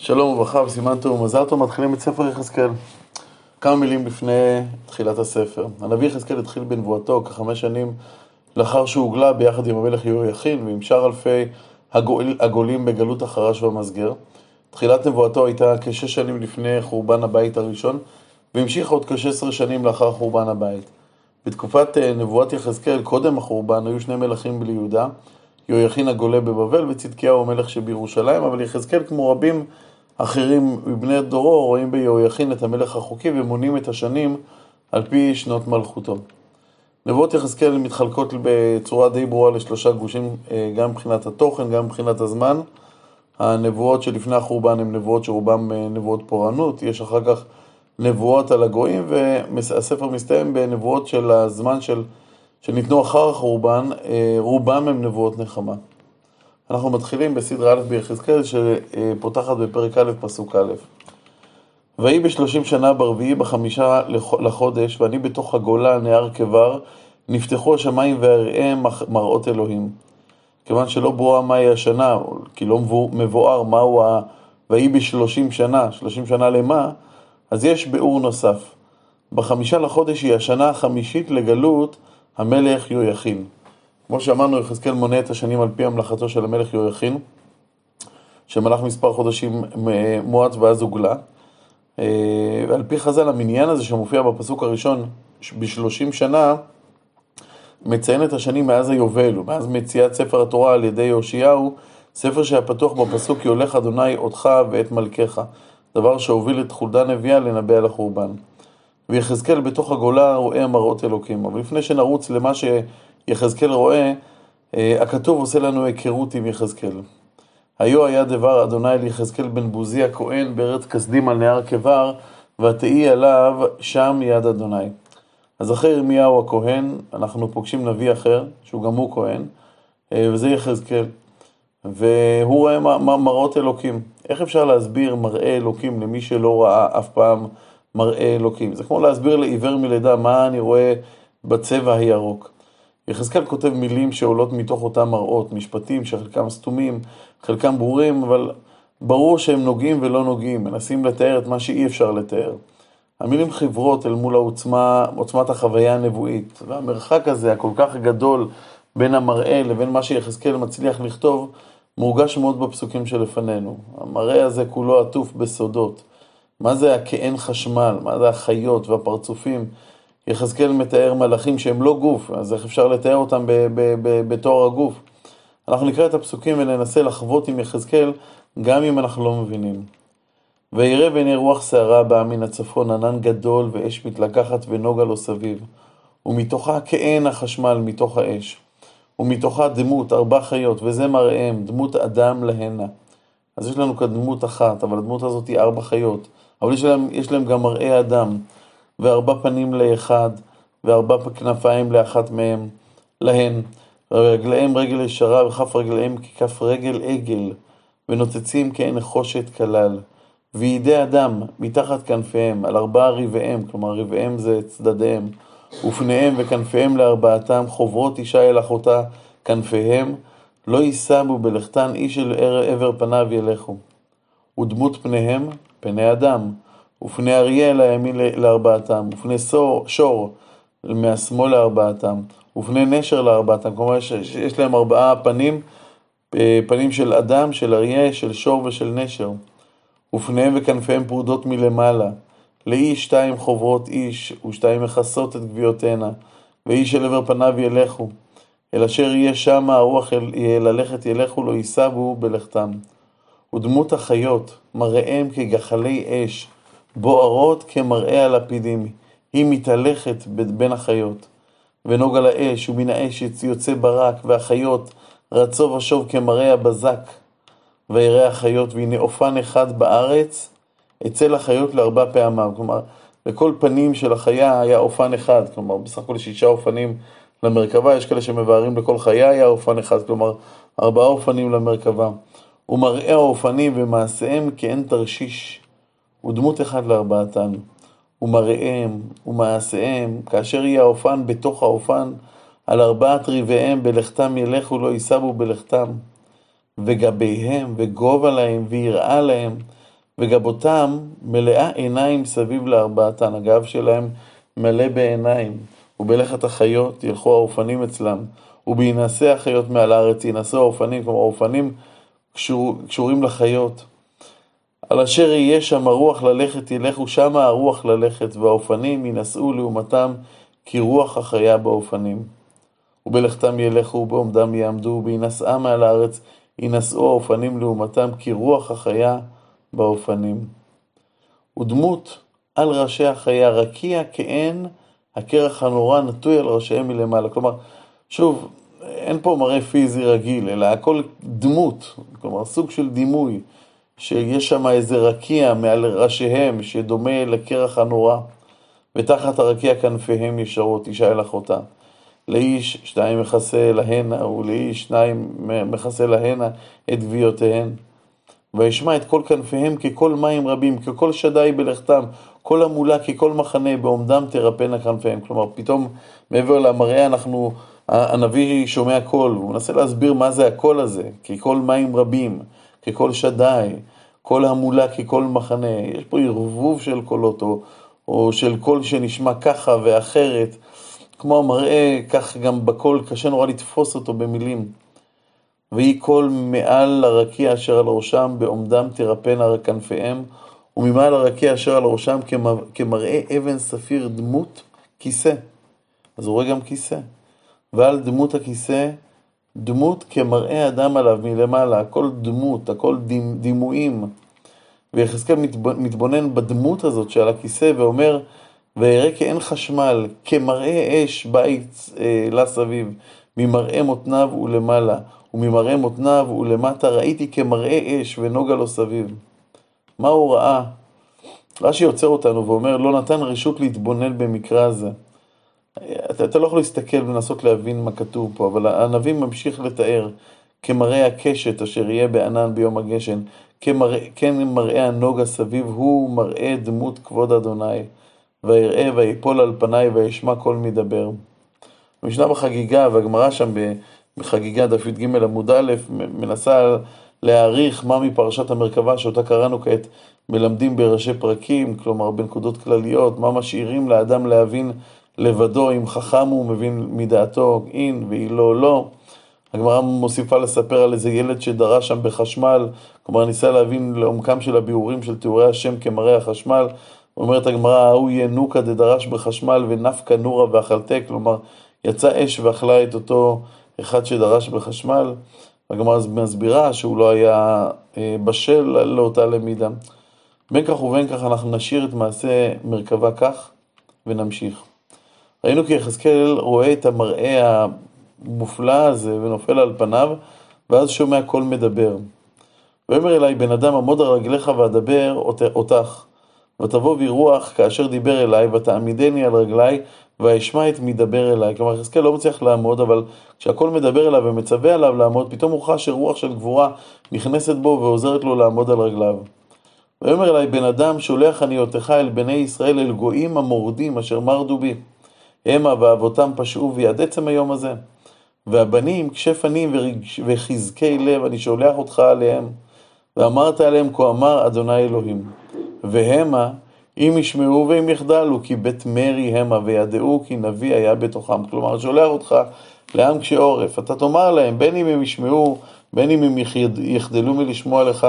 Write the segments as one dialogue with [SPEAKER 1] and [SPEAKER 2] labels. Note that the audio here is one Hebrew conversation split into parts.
[SPEAKER 1] שלום וברכה וסימן טוב ומזל טוב, מתחילים את ספר יחזקאל. כמה מילים לפני תחילת הספר. הנביא יחזקאל התחיל בנבואתו כחמש שנים לאחר שהוגלה ביחד עם המלך יהויכין ועם שאר אלפי הגול, הגולים בגלות החרש והמסגר. תחילת נבואתו הייתה כשש שנים לפני חורבן הבית הראשון והמשיכה עוד כשש עשרה שנים לאחר חורבן הבית. בתקופת אה, נבואת יחזקאל, קודם החורבן, היו שני מלכים ביהודה, יהויכין הגולה בבבל וצדקיהו המלך שבירושלים, אבל יחזקאל כמו רבים אחרים מבני דורו רואים ביהויכין את המלך החוקי ומונים את השנים על פי שנות מלכותו. נבואות יחזקאל מתחלקות בצורה די ברורה לשלושה גושים, אה, גם מבחינת התוכן, גם מבחינת הזמן. הנבואות שלפני החורבן הן נבואות שרובן אה, נבואות פורענות, יש אחר כך נבואות על הגויים, והספר מסתיים בנבואות של הזמן של, שניתנו אחר החורבן, אה, רובם הם נבואות נחמה. אנחנו מתחילים בסדרה א' ביחזקאל שפותחת בפרק א', פסוק א'. ויהי בשלושים שנה ברביעי בחמישה לחודש, ואני בתוך הגולה נהר כבר, נפתחו השמיים ואראיהם מראות אלוהים. כיוון שלא ברורה מהי השנה, כי לא מבואר מהו ה... ויהי בשלושים שנה, שלושים שנה למה, אז יש ביאור נוסף. בחמישה לחודש היא השנה החמישית לגלות המלך יהויכין. כמו שאמרנו, יחזקאל מונה את השנים על פי המלאכתו של המלך יהויכין, שמלך מספר חודשים מועט ואז הוגלה. אה, ועל פי חז"ל, המניין הזה שמופיע בפסוק הראשון, בשלושים שנה, מציין את השנים מאז היובל, ומאז מציאת ספר התורה על ידי יאשיהו, ספר שהיה פתוח בפסוק, כי הולך אדוני אותך ואת מלכך, דבר שהוביל את חולדה נביאה לנבא על החורבן. ויחזקאל בתוך הגולה רואה מראות אלוקים. אבל לפני שנרוץ למה ש... יחזקאל רואה, אה, הכתוב עושה לנו היכרות עם יחזקאל. היו היה דבר אדוני ליחזקאל בן בוזי הכהן בארץ כסדים על נהר כבר, ותהי עליו שם יד אדוני. אז אחרי ירמיהו הכהן, אנחנו פוגשים נביא אחר, שהוא גם הוא כהן, אה, וזה יחזקאל. והוא רואה מראות אלוקים. איך אפשר להסביר מראה אלוקים למי שלא ראה אף פעם מראה אלוקים? זה כמו להסביר לעיוור מלידה מה אני רואה בצבע הירוק. יחזקאל כותב מילים שעולות מתוך אותם מראות, משפטים שחלקם סתומים, חלקם ברורים, אבל ברור שהם נוגעים ולא נוגעים, מנסים לתאר את מה שאי אפשר לתאר. המילים חברות אל מול העוצמה, עוצמת החוויה הנבואית, והמרחק הזה, הכל כך גדול, בין המראה לבין מה שיחזקאל מצליח לכתוב, מורגש מאוד בפסוקים שלפנינו. המראה הזה כולו עטוף בסודות. מה זה הכעין חשמל? מה זה החיות והפרצופים? יחזקאל מתאר מלאכים שהם לא גוף, אז איך אפשר לתאר אותם בתור הגוף? אנחנו נקרא את הפסוקים וננסה לחוות עם יחזקאל, גם אם אנחנו לא מבינים. ויראה בעיני רוח שערה באה מן הצפון, ענן גדול ואש מתלקחת ונוגה לו סביב. ומתוכה כעין החשמל מתוך האש. ומתוכה דמות, ארבע חיות, וזה מראיהם, דמות אדם להנה. אז יש לנו כאן דמות אחת, אבל הדמות הזאת היא ארבע חיות. אבל יש להם, יש להם גם מראה אדם. וארבע פנים לאחד, וארבע כנפיים לאחת מהם, להן, ורגליהם רגל ישרה, וכף רגליהם ככף רגל עגל, ונוצצים כעין נחושת כלל. וידי אדם מתחת כנפיהם, על ארבע ריביהם, כלומר ריביהם זה צדדיהם, ופניהם וכנפיהם לארבעתם, חוברות אישה אל אחותה כנפיהם, לא יישמו בלכתן איש אל עבר פניו ילכו. ודמות פניהם, פני אדם, ופני אריה לימין לארבעתם, ופני סור, שור מהשמאל לארבעתם, ופני נשר לארבעתם. כלומר, יש, יש להם ארבעה פנים, אה, פנים של אדם, של אריה, של שור ושל נשר. ופניהם וכנפיהם פרודות מלמעלה. לאיש שתיים חוברות איש, ושתיים מכסות את גביעותינה, ואיש אל עבר פניו ילכו. אל אשר יהיה שמה הרוח ללכת ילכו לא יישבו בלכתם. ודמות החיות, מראיהם כגחלי אש, בוערות כמראה הלפידים, היא מתהלכת בין החיות. ונוג על האש, ומן האש יוצא ברק, והחיות רצו ושוב כמראה הבזק. וירא החיות, והנה אופן אחד בארץ, אצל החיות לארבע פעמיו. כלומר, לכל פנים של החיה היה אופן אחד, כלומר, בסך הכל שישה אופנים למרכבה, יש כאלה שמבארים לכל חיה היה אופן אחד, כלומר, ארבעה אופנים למרכבה. ומראה האופנים ומעשיהם כאין תרשיש. ודמות אחד לארבעתן, ומראיהם ומעשיהם, כאשר יהיה האופן בתוך האופן, על ארבעת ריביהם בלכתם ילכו לא יישבו בלכתם, וגביהם וגובה להם ויראה להם, וגבותם מלאה עיניים סביב לארבעתן, הגב שלהם מלא בעיניים, ובלכת החיות ילכו האופנים אצלם, ובהינשא החיות מעל הארץ ינשאו האופנים, כלומר האופנים קשור, קשורים לחיות. על אשר יהיה שם הרוח ללכת ילכו שמה הרוח ללכת, והאופנים ינשאו לעומתם כי רוח החיה באופנים. ובלכתם ילכו ובעומדם יעמדו, ובהינשאם מעל הארץ ינשאו האופנים לעומתם כי רוח החיה באופנים. ודמות על ראשי החיה רקיע כעין הקרח הנורא נטוי על ראשיהם מלמעלה. כלומר, שוב, אין פה מראה פיזי רגיל, אלא הכל דמות, כלומר סוג של דימוי, שיש שם איזה רקיע מעל ראשיהם שדומה לקרח הנורא, ותחת הרקיע כנפיהם ישרות, אישה אל אחותה. לאיש שתיים מכסה להנה, ולאיש שניים מכסה להנה את גוויותיהן. וישמע את כל כנפיהם ככל מים רבים, ככל שדי בלכתם, כל המולה ככל מחנה, בעומדם תרפאנה כנפיהם. כלומר, פתאום מעבר למראה אנחנו, הנביא שומע קול, הוא מנסה להסביר מה זה הקול הזה, ככל מים רבים, ככל שדי, קול המולה כקול מחנה. יש פה ערבוב של קולות, או, או של קול שנשמע ככה ואחרת. כמו המראה, כך גם בקול, קשה נורא לתפוס אותו במילים. ויהי קול מעל הרקיע אשר על ראשם, בעומדם תרפינה כנפיהם, וממעל הרקיע אשר על ראשם כמראה אבן ספיר דמות כיסא. אז הוא רואה גם כיסא. ועל דמות הכיסא, דמות כמראה אדם עליו מלמעלה, הכל דמות, הכל דימויים. ויחזקאל מתבונן בדמות הזאת שעל הכיסא ואומר, ואראה כי אין חשמל, כמראה אש בית אה, לה סביב, ממראה מותניו ולמעלה, וממראה מותניו ולמטה ראיתי כמראה אש ונוגה לו סביב. מה הוא ראה? רש"י עוצר אותנו ואומר, לא נתן רשות להתבונן במקרא הזה. אתה, אתה לא יכול להסתכל ולנסות להבין מה כתוב פה, אבל הנביא ממשיך לתאר כמראה הקשת אשר יהיה בענן ביום הגשן, כמראה, כן מראה הנוגה סביב, הוא מראה דמות כבוד אדוני. ויראה ויפול על פניי וישמע קול מדבר. המשנה בחגיגה, והגמרא שם בחגיגה דף י"ג עמוד א', מנסה להעריך מה מפרשת המרכבה שאותה קראנו כעת מלמדים בראשי פרקים, כלומר בנקודות כלליות, מה משאירים לאדם להבין לבדו, אם חכם הוא מבין מדעתו אין ואילו לא. לא. הגמרא מוסיפה לספר על איזה ילד שדרש שם בחשמל, כלומר ניסה להבין לעומקם של הביאורים של תיאורי השם כמראה החשמל, אומרת הגמרא, ההוא יהיה נוקה דדרש בחשמל ונפקא נורא ואכלתה, כלומר, יצא אש ואכלה את אותו אחד שדרש בחשמל. הגמרא מסבירה שהוא לא היה אה, בשל לאותה למידה. בין כך ובין כך אנחנו נשאיר את מעשה מרכבה כך ונמשיך. ראינו כי יחזקאל רואה את המראה המופלא הזה ונופל על פניו, ואז שומע קול מדבר. ויאמר אליי, בן אדם, עמוד על רגליך ואדבר אותך. ותבוא רוח כאשר דיבר אליי, ותעמידני על רגליי, ואשמע את מדבר אליי. כלומר, יחזקאל לא מצליח לעמוד, אבל כשהכל מדבר אליו ומצווה עליו לעמוד, פתאום הוא חש שרוח של גבורה נכנסת בו ועוזרת לו לעמוד על רגליו. ויאמר אליי, בן אדם, שולח אני אותך אל בני ישראל, אל גויים המורדים, אשר מרדו בי. המה ואבותם פשעו בי עד עצם היום הזה. והבנים, קשי פנים וחזקי לב, אני שולח אותך עליהם. ואמרת עליהם, כה אמר אדוני אלוהים. והמה, אם ישמעו ואם יחדלו, כי בית מרי המה, וידעו כי נביא היה בתוכם. כלומר, שולח אותך לעם קשי עורף. אתה תאמר להם, בין אם הם ישמעו, בין אם הם יחדלו מלשמוע לך.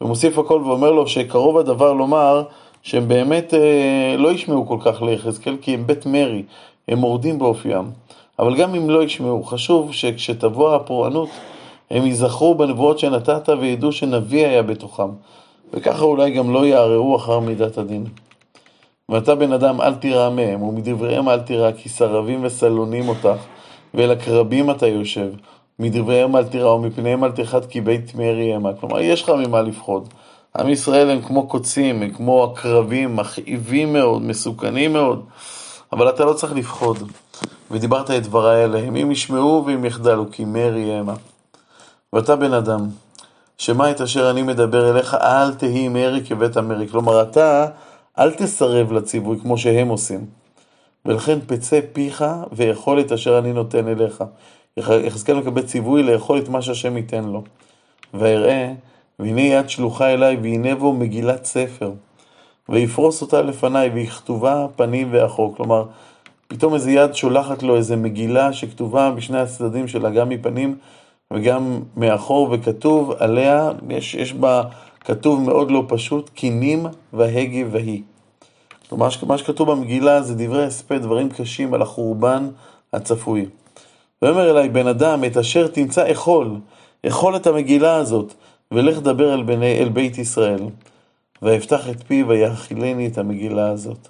[SPEAKER 1] ומוסיף הכל ואומר לו שקרוב הדבר לומר שהם באמת אה, לא ישמעו כל כך ליחזקאל, כי הם בית מרי, הם מורדים באופיים. אבל גם אם לא ישמעו, חשוב שכשתבוא הפורענות, הם ייזכרו בנבואות שנתת וידעו שנביא היה בתוכם. וככה אולי גם לא יערערו אחר מידת הדין. ואתה בן אדם אל תירא מהם, ומדבריהם אל תירא, כי סרבים וסלונים אותך, ואל הקרבים אתה יושב. מדבריהם אל תירא, ומפניהם אל תחת, כי בית מרי המה. כלומר, יש לך ממה לפחוד. עם ישראל הם כמו קוצים, הם כמו עקרבים, מכאיבים מאוד, מסוכנים מאוד, אבל אתה לא צריך לפחוד. ודיברת את דבריי עליהם, אם ישמעו ואם יחדלו, כי מרי המה. ואתה בן אדם, שמע את אשר אני מדבר אליך, אל תהי מרי כבית המרי. כלומר, אתה אל תסרב לציווי כמו שהם עושים. ולכן פצה פיך ואכול את אשר אני נותן אליך. יחזקאל מקבל ציווי לאכול את מה שהשם ייתן לו. ואראה והנה יד שלוחה אליי, והנה בו מגילת ספר. ויפרוס אותה לפניי, והיא כתובה פנים ואחור. כלומר, פתאום איזה יד שולחת לו איזה מגילה שכתובה בשני הצדדים שלה, גם מפנים וגם מאחור, וכתוב עליה, יש, יש בה, כתוב מאוד לא פשוט, קינים והגי והיא. כלומר, מה שכתוב במגילה זה דברי הספד, דברים קשים על החורבן הצפוי. ויאמר אליי, בן אדם, את אשר תמצא אכול, אכול את המגילה הזאת, ולך דבר אל, בני, אל בית ישראל. ויפתח את פיו ויאכילני את המגילה הזאת.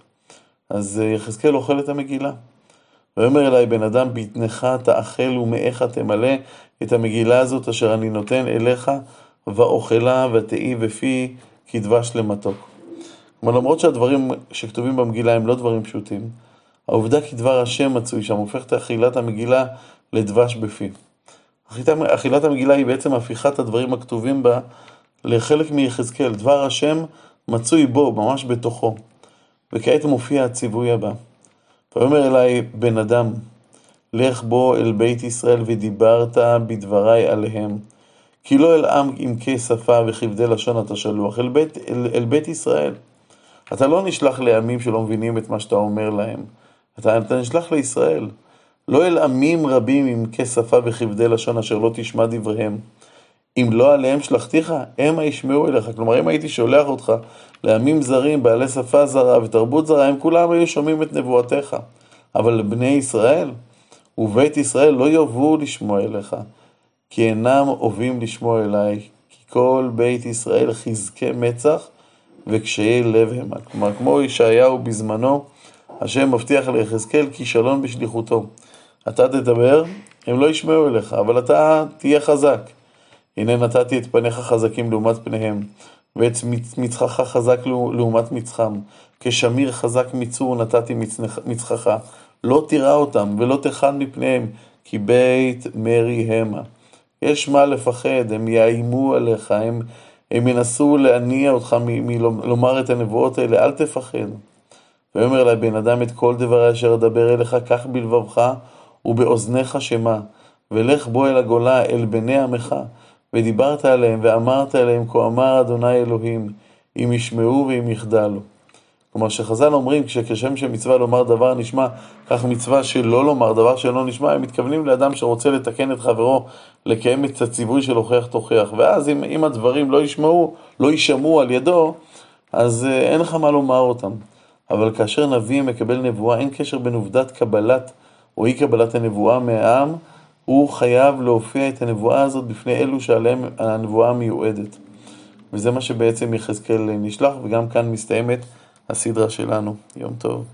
[SPEAKER 1] אז אה, יחזקאל אוכל את המגילה. ויאמר אליי, בן אדם, בטנך תאכל ומאיך תמלא את המגילה הזאת אשר אני נותן אליך, ואוכלה ותהי בפי כדבש למתוק. כלומר, למרות שהדברים שכתובים במגילה הם לא דברים פשוטים, העובדה כי דבר השם מצוי שם הופך את אכילת המגילה לדבש בפי. אכילת המגילה היא בעצם הפיכת הדברים הכתובים בה לחלק מיחזקאל. דבר השם מצוי בו, ממש בתוכו. וכעת מופיע הציווי הבא. ויאמר אליי בן אדם, לך בו אל בית ישראל ודיברת בדבריי עליהם. כי לא אל עם עמקי שפה וכבדי לשון אתה שלוח, אל בית, אל, אל בית ישראל. אתה לא נשלח לעמים שלא מבינים את מה שאתה אומר להם. אתה, אתה נשלח לישראל. לא אל עמים רבים עם כשפה וכבדי לשון אשר לא תשמע דבריהם. אם לא עליהם שלחתיך, המה ישמעו אליך. כלומר, אם הייתי שולח אותך לעמים זרים, בעלי שפה זרה ותרבות זרה, הם כולם היו שומעים את נבואתך. אבל לבני ישראל ובית ישראל לא יאהבו לשמוע אליך, כי אינם אוהבים לשמוע אליי, כי כל בית ישראל חזקי מצח וקשיי לב המה. כלומר, כמו ישעיהו בזמנו, השם מבטיח ליחזקאל כישלון בשליחותו. אתה תדבר, הם לא ישמעו אליך, אבל אתה תהיה חזק. הנה נתתי את פניך חזקים לעומת פניהם, ואת מצחך חזק לעומת מצחם. כשמיר חזק מצור נתתי מצחך. לא תירא אותם ולא תחד מפניהם, כי בית מרי המה. יש מה לפחד, הם יאיימו עליך, הם, הם ינסו להניע אותך מלומר את הנבואות האלה, אל תפחד. ויאמר אלי בן אדם את כל דברי אשר אדבר אליך, קח בלבבך ובאוזניך שמע, ולך בוא אל הגולה, אל בני עמך, ודיברת עליהם, ואמרת עליהם, כה אמר אדוני אלוהים, אם ישמעו ואם יחדלו. כלומר שחז"ל אומרים, כשם שמצווה לומר דבר נשמע, כך מצווה שלא לומר דבר שלא נשמע, הם מתכוונים לאדם שרוצה לתקן את חברו, לקיים את הציווי של הוכיח תוכיח. ואז אם, אם הדברים לא ישמעו, לא יישמעו על ידו, אז אה, אין לך מה לומר אותם. אבל כאשר נביא מקבל נבואה, אין קשר בין עובדת קבלת או אי קבלת הנבואה מהעם, הוא חייב להופיע את הנבואה הזאת בפני אלו שעליהם הנבואה מיועדת. וזה מה שבעצם יחזקאל נשלח, וגם כאן מסתיימת הסדרה שלנו. יום טוב.